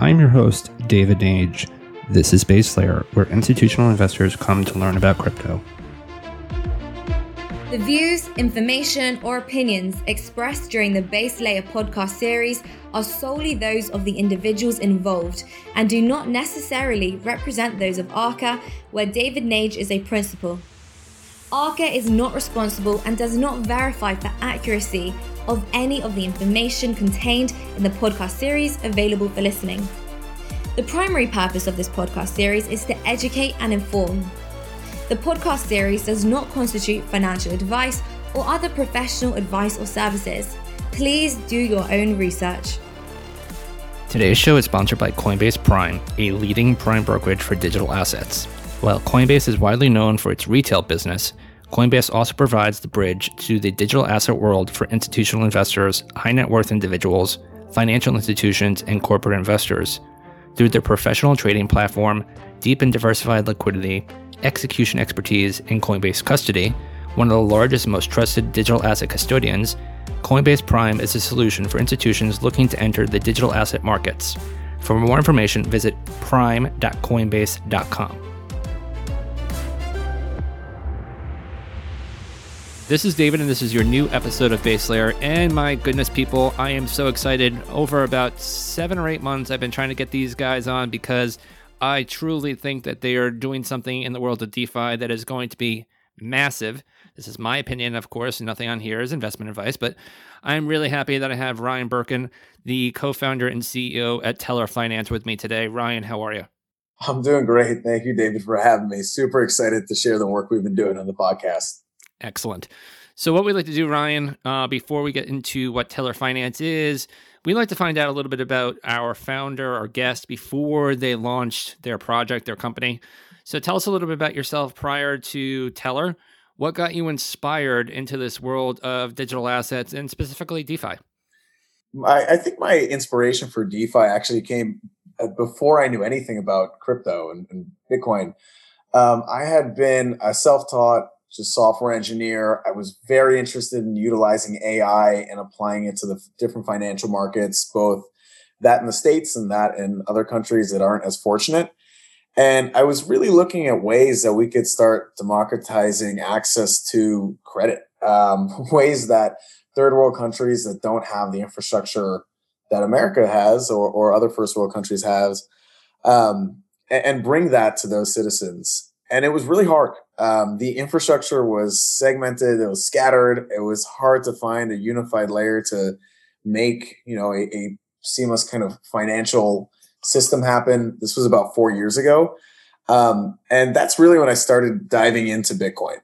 I'm your host, David Nage. This is Base Layer, where institutional investors come to learn about crypto. The views, information, or opinions expressed during the Base Layer podcast series are solely those of the individuals involved and do not necessarily represent those of ARCA, where David Nage is a principal. ARCA is not responsible and does not verify the accuracy of any of the information contained in the podcast series available for listening. The primary purpose of this podcast series is to educate and inform. The podcast series does not constitute financial advice or other professional advice or services. Please do your own research. Today's show is sponsored by Coinbase Prime, a leading prime brokerage for digital assets. While Coinbase is widely known for its retail business, Coinbase also provides the bridge to the digital asset world for institutional investors, high net worth individuals, financial institutions, and corporate investors. Through their professional trading platform, deep and diversified liquidity, execution expertise and Coinbase custody, one of the largest most trusted digital asset custodians, Coinbase Prime is a solution for institutions looking to enter the digital asset markets. For more information, visit prime.coinbase.com. This is David, and this is your new episode of Base Layer. And my goodness, people, I am so excited. Over about seven or eight months, I've been trying to get these guys on because I truly think that they are doing something in the world of DeFi that is going to be massive. This is my opinion, of course. Nothing on here is investment advice, but I'm really happy that I have Ryan Berkun, the co founder and CEO at Teller Finance, with me today. Ryan, how are you? I'm doing great. Thank you, David, for having me. Super excited to share the work we've been doing on the podcast. Excellent. So, what we'd like to do, Ryan, uh, before we get into what Teller Finance is, we like to find out a little bit about our founder our guest before they launched their project, their company. So tell us a little bit about yourself prior to Teller. What got you inspired into this world of digital assets and specifically DeFi? I, I think my inspiration for DeFi actually came uh, before I knew anything about crypto and, and Bitcoin. Um, I had been a self taught just a software engineer. I was very interested in utilizing AI and applying it to the different financial markets, both that in the States and that in other countries that aren't as fortunate. And I was really looking at ways that we could start democratizing access to credit, um, ways that third world countries that don't have the infrastructure that America has or, or other first world countries has, um, and bring that to those citizens and it was really hard. Um, the infrastructure was segmented, it was scattered. It was hard to find a unified layer to make you know a, a seamless kind of financial system happen. This was about four years ago, um, and that's really when I started diving into Bitcoin.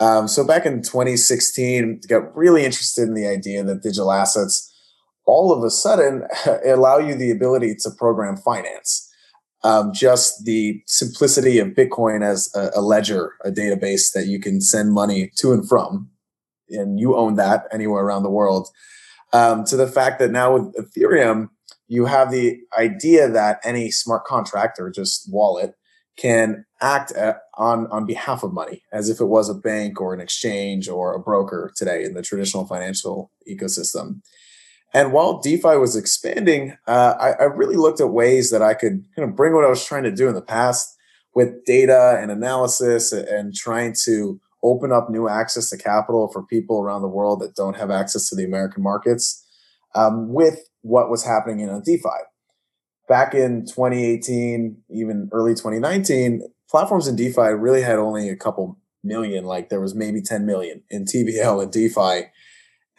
Um, so back in 2016, got really interested in the idea that digital assets all of a sudden allow you the ability to program finance um, just the simplicity of Bitcoin as a, a, ledger, a database that you can send money to and from, and you own that anywhere around the world, um, to the fact that now with Ethereum, you have the idea that any smart contract or just wallet can act at, on on behalf of money as if it was a bank or an exchange or a broker today in the traditional financial ecosystem. And while DeFi was expanding, uh, I, I, really looked at ways that I could kind of bring what I was trying to do in the past with data and analysis and trying to open up new access to capital for people around the world that don't have access to the American markets um, with what was happening in DeFi. Back in 2018, even early 2019, platforms in DeFi really had only a couple million, like there was maybe 10 million in TVL and DeFi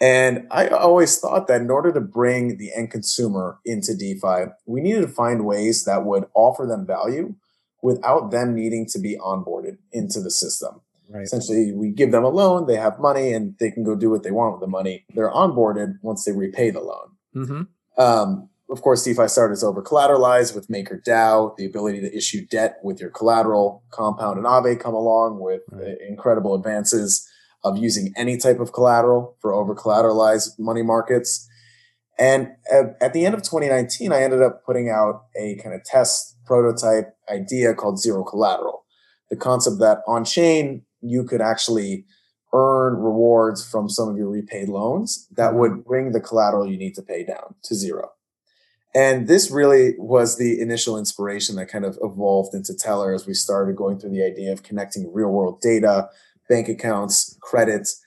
and I always thought that in order to bring the end consumer into DeFi, we needed to find ways that would offer them value without them needing to be onboarded into the system. Right. Essentially, we give them a loan, they have money, and they can go do what they want with the money. They're onboarded once they repay the loan. Mm-hmm. Um, of course, DeFi started as over collateralized with MakerDAO, the ability to issue debt with your collateral. Compound and Aave come along with right. incredible advances of using any type of collateral for over collateralized money markets. And at, at, the end of 2019, I ended up putting out a kind of test prototype idea called zero collateral. The concept that on chain, you could actually earn rewards from some of your repaid loans that mm-hmm. would bring the collateral you need to pay down to zero. And this really was the initial inspiration that kind of evolved into Teller as we started going through the idea of connecting real world data, bank accounts, credits,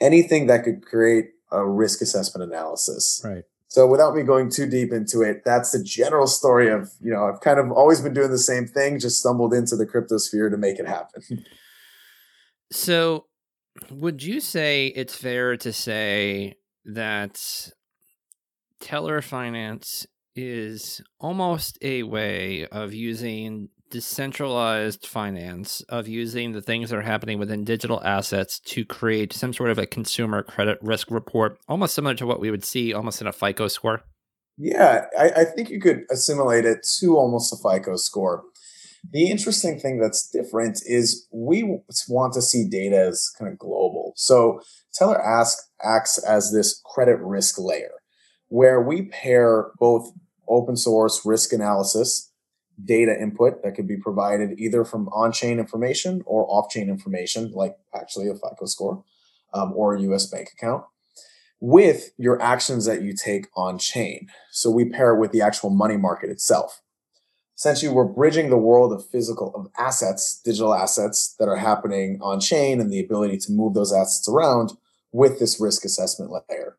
anything that could create a risk assessment analysis. Right. So without me going too deep into it, that's the general story of, you know, I've kind of always been doing the same thing, just stumbled into the cryptosphere to make it happen. So would you say it's fair to say that Teller Finance is almost a way of using decentralized finance, of using the things that are happening within digital assets to create some sort of a consumer credit risk report, almost similar to what we would see almost in a FICO score? Yeah, I, I think you could assimilate it to almost a FICO score. The interesting thing that's different is we want to see data as kind of global. So Teller Ask acts as this credit risk layer where we pair both open source risk analysis data input that could be provided either from on-chain information or off-chain information, like actually a FICO score um, or a US bank account, with your actions that you take on chain. So we pair it with the actual money market itself. Essentially, we're bridging the world of physical of assets, digital assets that are happening on chain, and the ability to move those assets around with this risk assessment layer.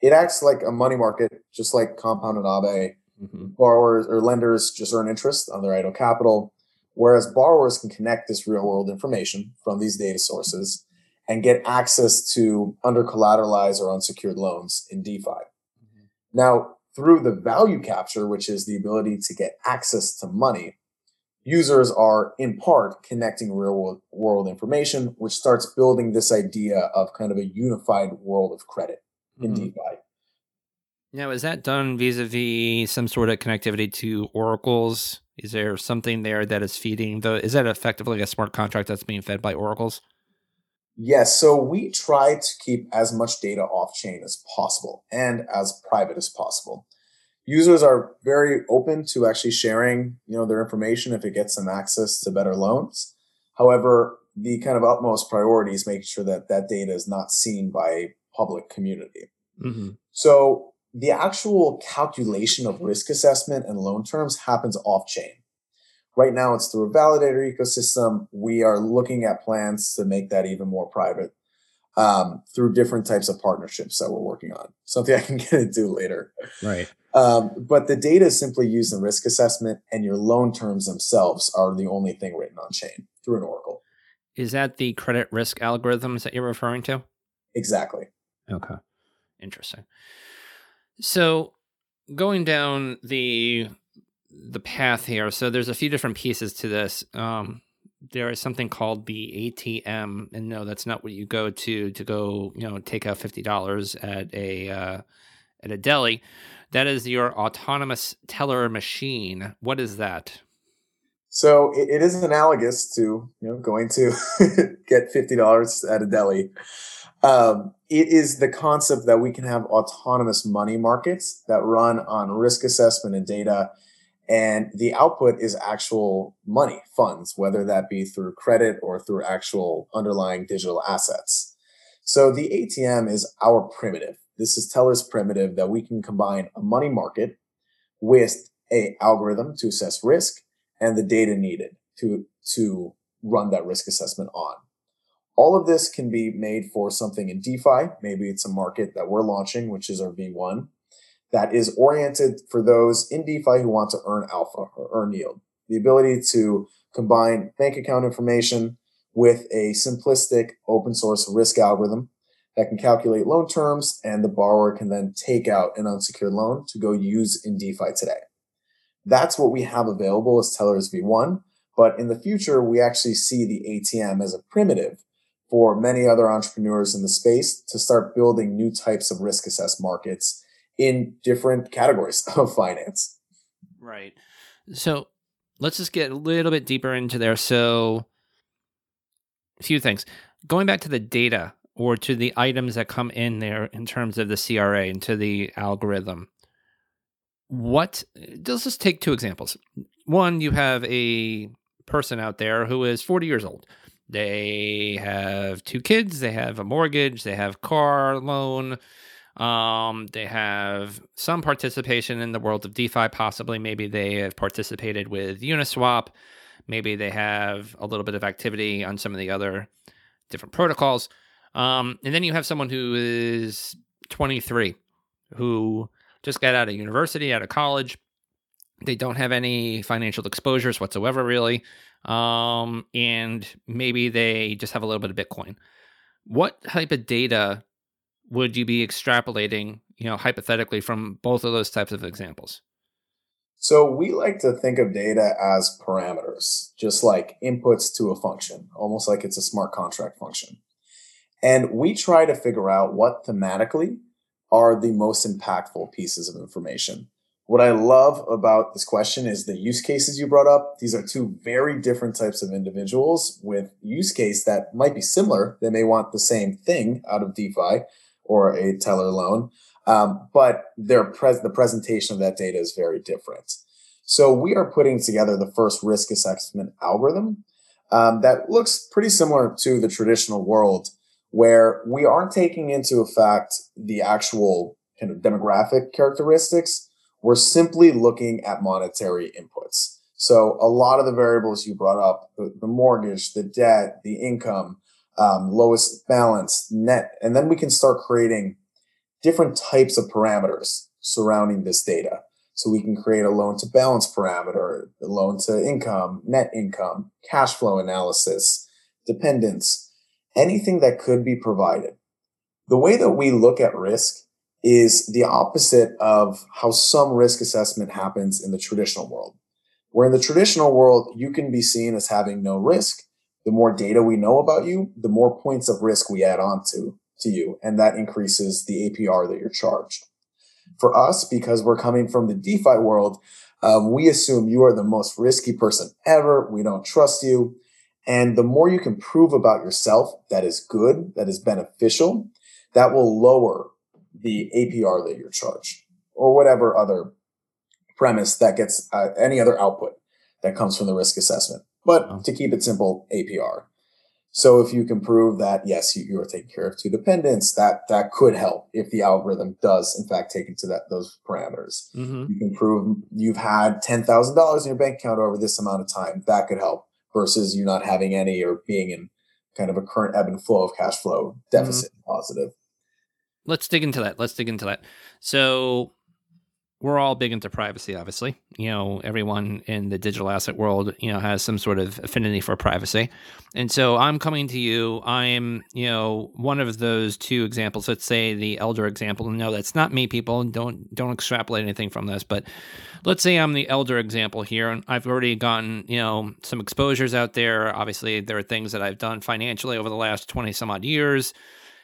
It acts like a money market, just like Compound and Aave Mm-hmm. Borrowers or lenders just earn interest on their idle capital, whereas borrowers can connect this real world information from these data sources and get access to under collateralized or unsecured loans in DeFi. Mm-hmm. Now, through the value capture, which is the ability to get access to money, users are in part connecting real world information, which starts building this idea of kind of a unified world of credit in mm-hmm. DeFi. Now, is that done vis a vis some sort of connectivity to oracles? Is there something there that is feeding the? Is that effectively a smart contract that's being fed by oracles? Yes. So we try to keep as much data off chain as possible and as private as possible. Users are very open to actually sharing, you know, their information if it gets them access to better loans. However, the kind of utmost priority is making sure that that data is not seen by a public community. Mm-hmm. So the actual calculation of risk assessment and loan terms happens off chain. Right now, it's through a validator ecosystem. We are looking at plans to make that even more private um, through different types of partnerships that we're working on. Something I can get into later. Right. Um, but the data is simply used in risk assessment, and your loan terms themselves are the only thing written on chain through an Oracle. Is that the credit risk algorithms that you're referring to? Exactly. Okay. Interesting. So going down the the path here, so there's a few different pieces to this. Um, there is something called the ATM, and no, that's not what you go to to go, you know, take out fifty dollars at a uh, at a deli. That is your autonomous teller machine. What is that? So it, it is analogous to you know going to get fifty dollars at a deli. Um, it is the concept that we can have autonomous money markets that run on risk assessment and data. And the output is actual money, funds, whether that be through credit or through actual underlying digital assets. So the ATM is our primitive. This is Teller's primitive that we can combine a money market with a algorithm to assess risk and the data needed to, to run that risk assessment on. All of this can be made for something in DeFi. Maybe it's a market that we're launching, which is our V1, that is oriented for those in DeFi who want to earn alpha or earn yield. The ability to combine bank account information with a simplistic open source risk algorithm that can calculate loan terms, and the borrower can then take out an unsecured loan to go use in DeFi today. That's what we have available as Teller's V1. But in the future, we actually see the ATM as a primitive for many other entrepreneurs in the space to start building new types of risk assessed markets in different categories of finance. Right. So let's just get a little bit deeper into there. So, a few things. Going back to the data or to the items that come in there in terms of the CRA and to the algorithm. What, let's just take two examples. One, you have a person out there who is 40 years old they have two kids, they have a mortgage, they have car loan, Um, they have some participation in the world of DeFi, possibly. Maybe they have participated with Uniswap. Maybe they have a little bit of activity on some of the other different protocols. Um, and then you have someone who is 23, who just got out of university, out of college. They don't have any financial exposures whatsoever, really. Um, and maybe they just have a little bit of Bitcoin. What type of data would you be extrapolating, you know, hypothetically from both of those types of examples? So we like to think of data as parameters, just like inputs to a function, almost like it's a smart contract function. And we try to figure out what thematically are the most impactful pieces of information. What I love about this question is the use cases you brought up. These are two very different types of individuals with use case that might be similar. They may want the same thing out of DeFi or a teller loan, um, but their pres- the presentation of that data is very different. So we are putting together the first risk assessment algorithm um, that looks pretty similar to the traditional world, where we aren't taking into effect the actual kind of demographic characteristics. We're simply looking at monetary inputs. So a lot of the variables you brought up, the, the mortgage, the debt, the income, um, lowest balance, net, and then we can start creating different types of parameters surrounding this data. So we can create a loan to balance parameter, loan to income, net income, cash flow analysis, dependence, anything that could be provided. The way that we look at risk is the opposite of how some risk assessment happens in the traditional world. Where in the traditional world, you can be seen as having no risk. The more data we know about you, the more points of risk we add on to to you, and that increases the APR that you're charged. For us, because we're coming from the DeFi world, um, we assume you are the most risky person ever. We don't trust you. And the more you can prove about yourself that is good, that is beneficial, that will lower the APR that you're charged or whatever other premise that gets uh, any other output that comes from the risk assessment. But oh. to keep it simple, APR. So if you can prove that yes, you, you are taking care of two dependents, that that could help if the algorithm does in fact take into that those parameters. Mm-hmm. You can prove you've had ten thousand dollars in your bank account over this amount of time. That could help versus you not having any or being in kind of a current ebb and flow of cash flow deficit mm-hmm. positive. Let's dig into that. Let's dig into that. So we're all big into privacy, obviously. You know, everyone in the digital asset world, you know, has some sort of affinity for privacy. And so I'm coming to you. I'm, you know, one of those two examples. Let's say the elder example. And no, that's not me, people. Don't don't extrapolate anything from this. But let's say I'm the elder example here, and I've already gotten, you know, some exposures out there. Obviously, there are things that I've done financially over the last 20 some odd years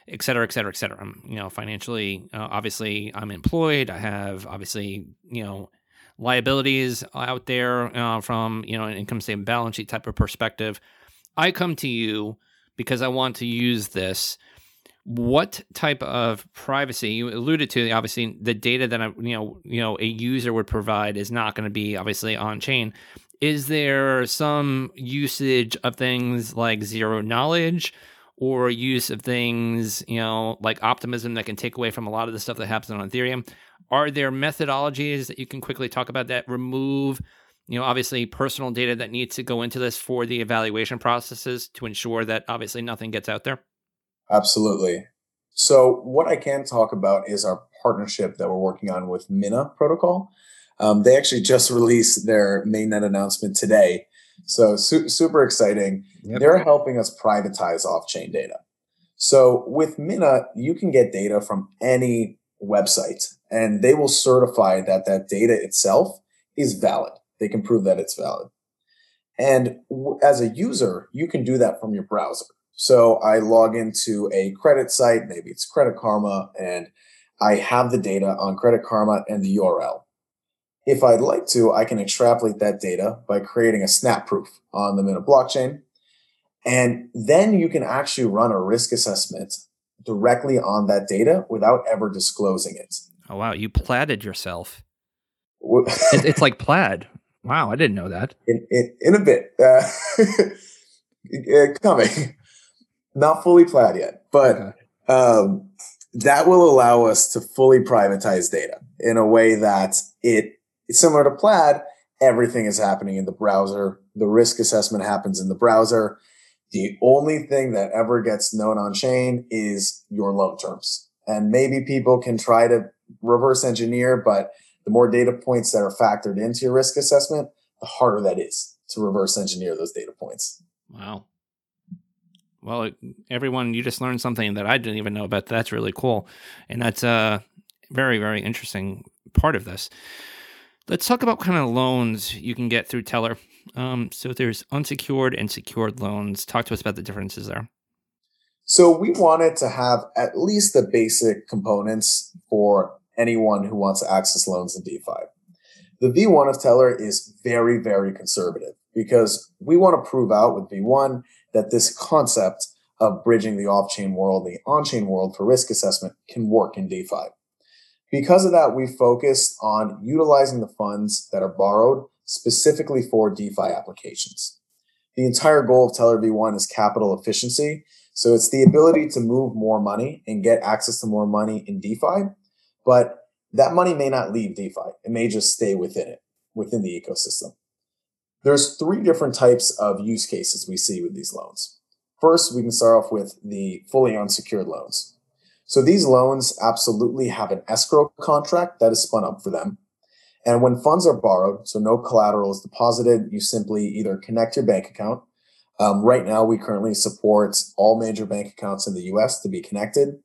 et cetera, et cetera, et cetera. I'm, you know, financially, uh, obviously, I'm employed. I have obviously, you know, liabilities out there uh, from you know an income statement, balance sheet type of perspective. I come to you because I want to use this. What type of privacy you alluded to? Obviously, the data that I, you know, you know, a user would provide is not going to be obviously on chain. Is there some usage of things like zero knowledge? Or use of things, you know, like optimism that can take away from a lot of the stuff that happens on Ethereum. Are there methodologies that you can quickly talk about that remove, you know, obviously personal data that needs to go into this for the evaluation processes to ensure that obviously nothing gets out there? Absolutely. So, what I can talk about is our partnership that we're working on with Mina Protocol. Um, they actually just released their mainnet announcement today. So su- super exciting. Yep. They're helping us privatize off-chain data. So with Mina, you can get data from any website and they will certify that that data itself is valid. They can prove that it's valid. And w- as a user, you can do that from your browser. So I log into a credit site, maybe it's Credit Karma, and I have the data on Credit Karma and the URL. If I'd like to, I can extrapolate that data by creating a snap proof on the Mina blockchain. And then you can actually run a risk assessment directly on that data without ever disclosing it. Oh, wow. You platted yourself. it's like plaid. Wow. I didn't know that. In, in, in a bit. Uh, coming. Not fully plaid yet. But okay. um, that will allow us to fully privatize data in a way that it similar to Plaid, everything is happening in the browser. The risk assessment happens in the browser. The only thing that ever gets known on chain is your loan terms. And maybe people can try to reverse engineer, but the more data points that are factored into your risk assessment, the harder that is to reverse engineer those data points. Wow. Well, everyone, you just learned something that I didn't even know about. That's really cool. And that's a very, very interesting part of this. Let's talk about kind of loans you can get through Teller. Um, so there's unsecured and secured loans. Talk to us about the differences there. So we wanted to have at least the basic components for anyone who wants to access loans in DeFi. The V1 of Teller is very, very conservative because we want to prove out with V1 that this concept of bridging the off-chain world, the on-chain world for risk assessment can work in DeFi. Because of that, we focused on utilizing the funds that are borrowed specifically for DeFi applications. The entire goal of Teller V1 is capital efficiency. So it's the ability to move more money and get access to more money in DeFi, but that money may not leave DeFi. It may just stay within it, within the ecosystem. There's three different types of use cases we see with these loans. First, we can start off with the fully unsecured loans. So these loans absolutely have an escrow contract that is spun up for them. And when funds are borrowed, so no collateral is deposited, you simply either connect your bank account. Um, right now, we currently support all major bank accounts in the US to be connected.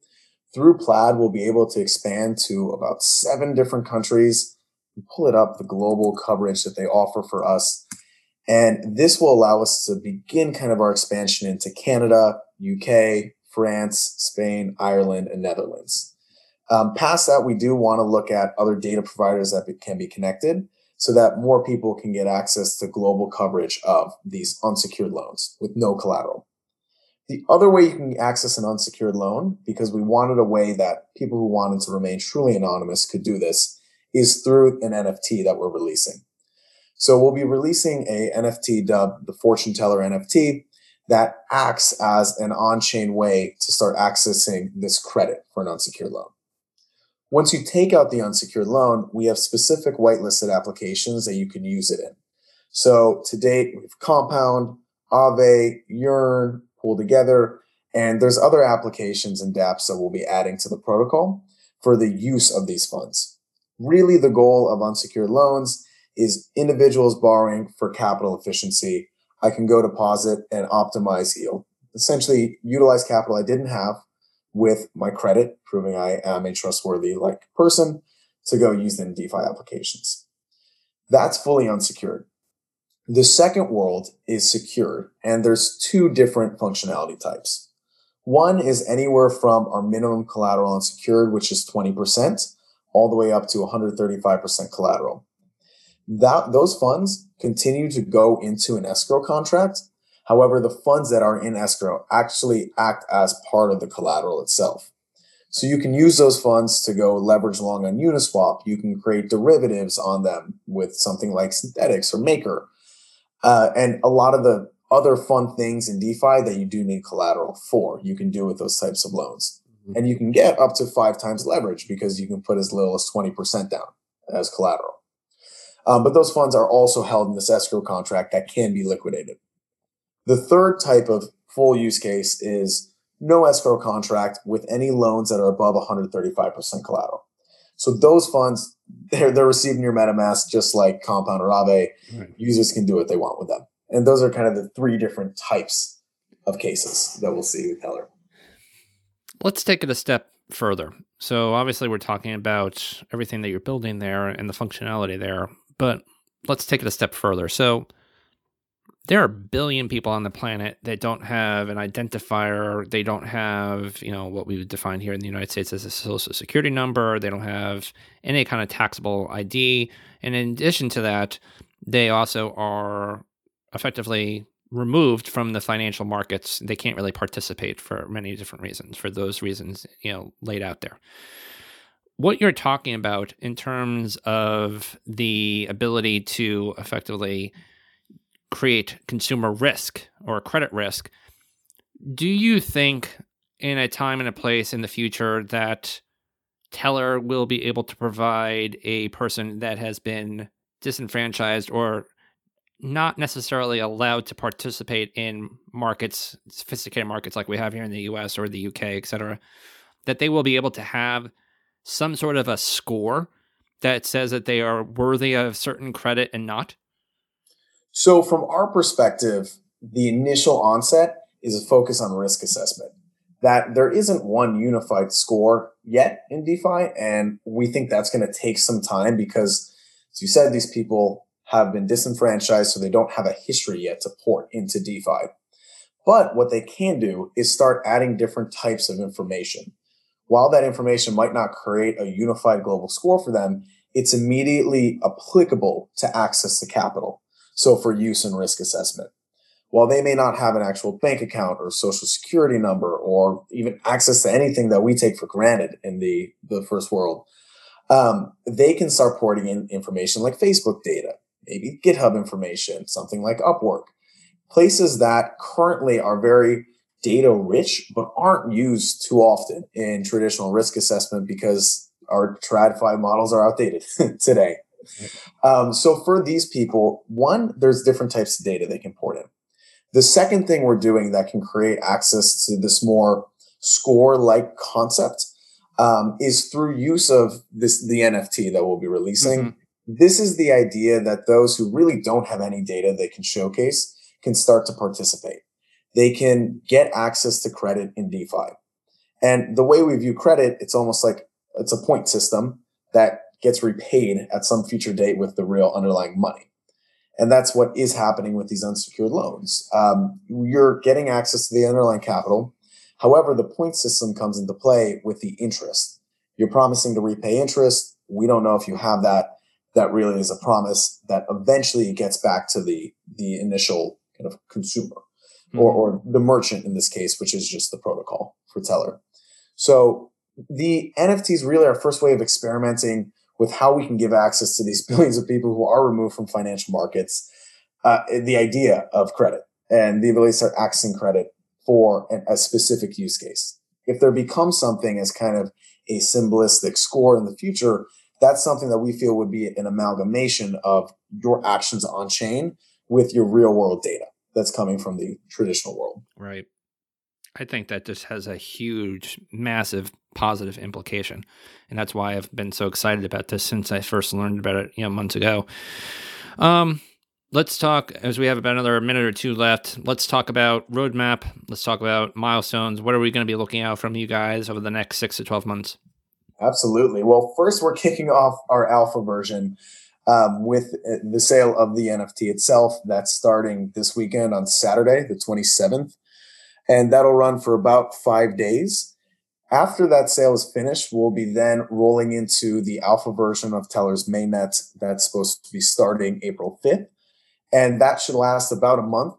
Through Plaid, we'll be able to expand to about seven different countries. and Pull it up, the global coverage that they offer for us. And this will allow us to begin kind of our expansion into Canada, UK, France, Spain, Ireland, and Netherlands. Um, past that, we do want to look at other data providers that be, can be connected so that more people can get access to global coverage of these unsecured loans with no collateral. The other way you can access an unsecured loan, because we wanted a way that people who wanted to remain truly anonymous could do this, is through an NFT that we're releasing. So we'll be releasing a NFT dubbed the Fortune Teller NFT that acts as an on-chain way to start accessing this credit for an unsecured loan. Once you take out the unsecured loan, we have specific whitelisted applications that you can use it in. So to date, we have Compound, Aave, Yearn, PoolTogether, and there's other applications and dApps that we'll be adding to the protocol for the use of these funds. Really, the goal of unsecured loans is individuals borrowing for capital efficiency I can go deposit and optimize yield. Essentially, utilize capital I didn't have with my credit, proving I am a trustworthy like person to go use in DeFi applications. That's fully unsecured. The second world is secured, and there's two different functionality types. One is anywhere from our minimum collateral unsecured, which is 20%, all the way up to 135% collateral that those funds continue to go into an escrow contract. However, the funds that are in escrow actually act as part of the collateral itself. So you can use those funds to go leverage long on Uniswap. You can create derivatives on them with something like Synthetix or Maker. Uh, and a lot of the other fun things in DeFi that you do need collateral for, you can do with those types of loans. Mm-hmm. And you can get up to five times leverage because you can put as little as 20% down as collateral. Um, but those funds are also held in this escrow contract that can be liquidated. The third type of full use case is no escrow contract with any loans that are above 135% collateral. So those funds, they're, they're receiving your MetaMask just like Compound or Aave. Right. Users can do what they want with them. And those are kind of the three different types of cases that we'll see with Teller. Let's take it a step further. So obviously we're talking about everything that you're building there and the functionality there. But let's take it a step further. So there are a billion people on the planet that don't have an identifier. They don't have, you know, what we would define here in the United States as a social security number. They don't have any kind of taxable ID. And in addition to that, they also are effectively removed from the financial markets. They can't really participate for many different reasons, for those reasons, you know, laid out there what you're talking about in terms of the ability to effectively create consumer risk or credit risk, do you think in a time and a place in the future that Teller will be able to provide a person that has been disenfranchised or not necessarily allowed to participate in markets, sophisticated markets like we have here in the US or the UK, et cetera, that they will be able to have some sort of a score that says that they are worthy of certain credit and not? So, from our perspective, the initial onset is a focus on risk assessment. That there isn't one unified score yet in DeFi, and we think that's going to take some time because, as you said, these people have been disenfranchised, so they don't have a history yet to port into DeFi. But what they can do is start adding different types of information. While that information might not create a unified global score for them, it's immediately applicable to access to capital. So for use and risk assessment. While they may not have an actual bank account or social security number or even access to anything that we take for granted in the, the first world, um, they can start porting in information like Facebook data, maybe GitHub information, something like Upwork, places that currently are very data rich but aren't used too often in traditional risk assessment because our TradFi models are outdated today. Um, so for these people, one, there's different types of data they can port in. The second thing we're doing that can create access to this more score-like concept um, is through use of this the NFT that we'll be releasing. Mm-hmm this is the idea that those who really don't have any data they can showcase can start to participate. They can get access to credit in DeFi. And the way we view credit, it's almost like it's a point system that gets repaid at some future date with the real underlying money. And that's what is happening with these unsecured loans. Um, you're getting access to the underlying capital. However, the point system comes into play with the interest. You're promising to repay interest. We don't know if you have that that really is a promise that eventually gets back to the the initial kind of consumer mm-hmm. or, or the merchant in this case, which is just the protocol for Teller. So the NFTs really our first way of experimenting with how we can give access to these billions of people who are removed from financial markets. Uh, the idea of credit and the ability to start accessing credit for an, a specific use case. If there becomes something as kind of a symbolistic score in the future, that's something that we feel would be an amalgamation of your actions on chain with your real world data that's coming from the traditional world. Right. I think that just has a huge, massive positive implication. And that's why I've been so excited about this since I first learned about it, you know, months ago. Um, let's talk as we have about another minute or two left. Let's talk about roadmap. Let's talk about milestones. What are we going to be looking out from you guys over the next six to 12 months? Absolutely. Well, first, we're kicking off our alpha version um, with uh, the sale of the NFT itself. That's starting this weekend on Saturday, the 27th. And that'll run for about five days. After that sale is finished, we'll be then rolling into the alpha version of Teller's mainnet that's supposed to be starting April 5th. And that should last about a month.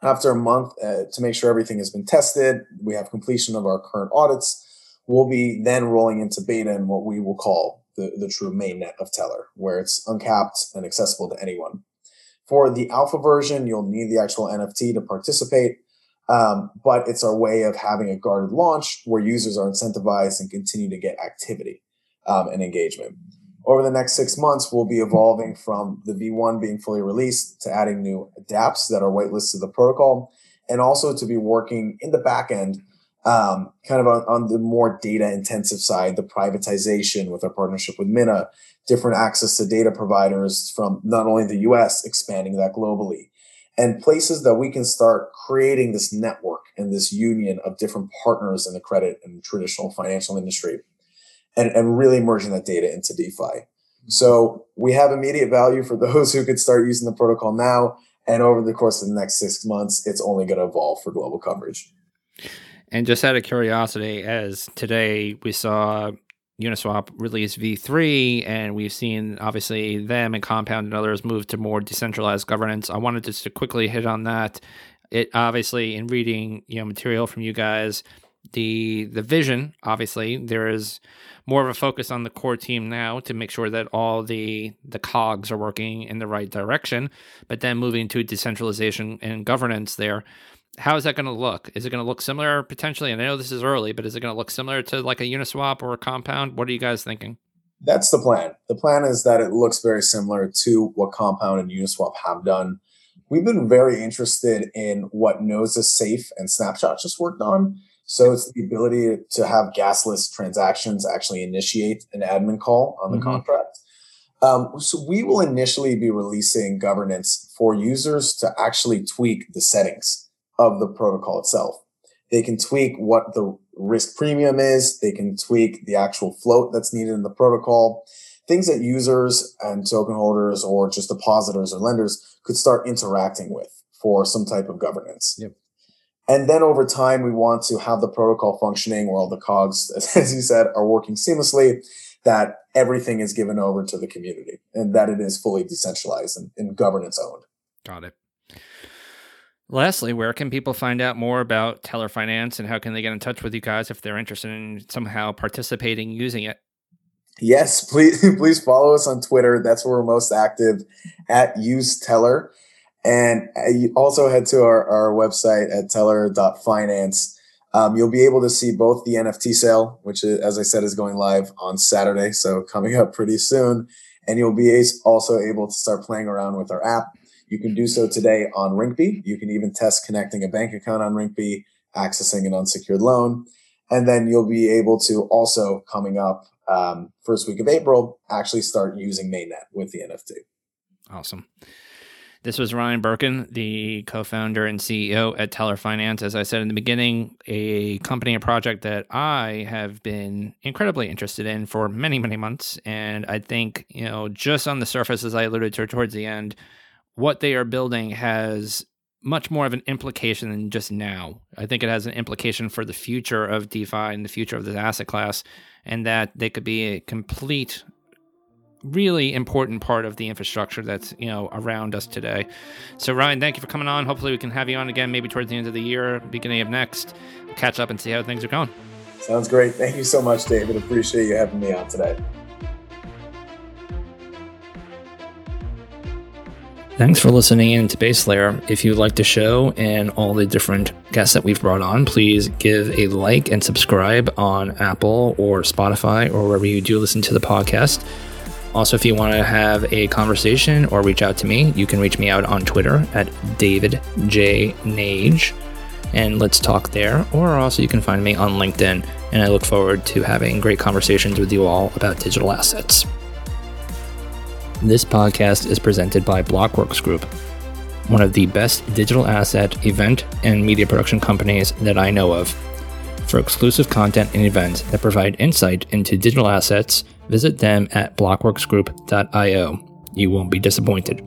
After a month, uh, to make sure everything has been tested, we have completion of our current audits we'll be then rolling into beta in what we will call the, the true mainnet of Teller, where it's uncapped and accessible to anyone. For the alpha version, you'll need the actual NFT to participate, um, but it's our way of having a guarded launch where users are incentivized and continue to get activity um, and engagement. Over the next six months, we'll be evolving from the V1 being fully released to adding new dApps that are whitelisted to the protocol, and also to be working in the back end um, kind of on, on, the more data intensive side, the privatization with our partnership with Mina, different access to data providers from not only the US, expanding that globally, and places that we can start creating this network and this union of different partners in the credit and traditional financial industry and, and really merging that data into DeFi. So we have immediate value for those who could start using the protocol now. And over the course of the next six months, it's only going to evolve for global coverage. And just out of curiosity, as today we saw Uniswap release V3, and we've seen obviously them and Compound and others move to more decentralized governance. I wanted just to quickly hit on that. It obviously, in reading you know material from you guys, the the vision obviously there is more of a focus on the core team now to make sure that all the the cogs are working in the right direction. But then moving to decentralization and governance there how is that going to look? Is it going to look similar potentially? And I know this is early, but is it going to look similar to like a Uniswap or a Compound? What are you guys thinking? That's the plan. The plan is that it looks very similar to what Compound and Uniswap have done. We've been very interested in what Gnosis Safe and Snapshot just worked on. So it's the ability to have gasless transactions actually initiate an admin call on the mm-hmm. contract. Um, so we will initially be releasing governance for users to actually tweak the settings of the protocol itself. They can tweak what the risk premium is. They can tweak the actual float that's needed in the protocol. Things that users and token holders or just depositors or lenders could start interacting with for some type of governance. Yep. And then over time, we want to have the protocol functioning where all the cogs, as you said, are working seamlessly, that everything is given over to the community and that it is fully decentralized and, and governance owned. Got it. Lastly, where can people find out more about Teller Finance and how can they get in touch with you guys if they're interested in somehow participating using it? Yes, please please follow us on Twitter. That's where we're most active at Use Teller. And uh, also head to our, our website at teller.finance. Um, you'll be able to see both the NFT sale, which, is, as I said, is going live on Saturday, so coming up pretty soon. And you'll be also able to start playing around with our app you can do so today on Rinkeby. You can even test connecting a bank account on Rinkeby, accessing an unsecured loan. And then you'll be able to also, coming up um, first week of April, actually start using mainnet with the NFT. Awesome. This was Ryan Berkun, the co founder and CEO at Teller Finance. As I said in the beginning, a company, a project that I have been incredibly interested in for many, many months. And I think, you know, just on the surface, as I alluded to towards the end, what they are building has much more of an implication than just now. I think it has an implication for the future of DeFi and the future of this asset class, and that they could be a complete, really important part of the infrastructure that's you know around us today. So Ryan, thank you for coming on. Hopefully, we can have you on again, maybe towards the end of the year, beginning of next. catch up and see how things are going. Sounds great. Thank you so much, David. Appreciate you having me on today. Thanks for listening in to Base Layer. If you like the show and all the different guests that we've brought on, please give a like and subscribe on Apple or Spotify or wherever you do listen to the podcast. Also, if you want to have a conversation or reach out to me, you can reach me out on Twitter at David J. Nage and let's talk there. Or also, you can find me on LinkedIn, and I look forward to having great conversations with you all about digital assets. This podcast is presented by Blockworks Group, one of the best digital asset, event, and media production companies that I know of. For exclusive content and events that provide insight into digital assets, visit them at blockworksgroup.io. You won't be disappointed.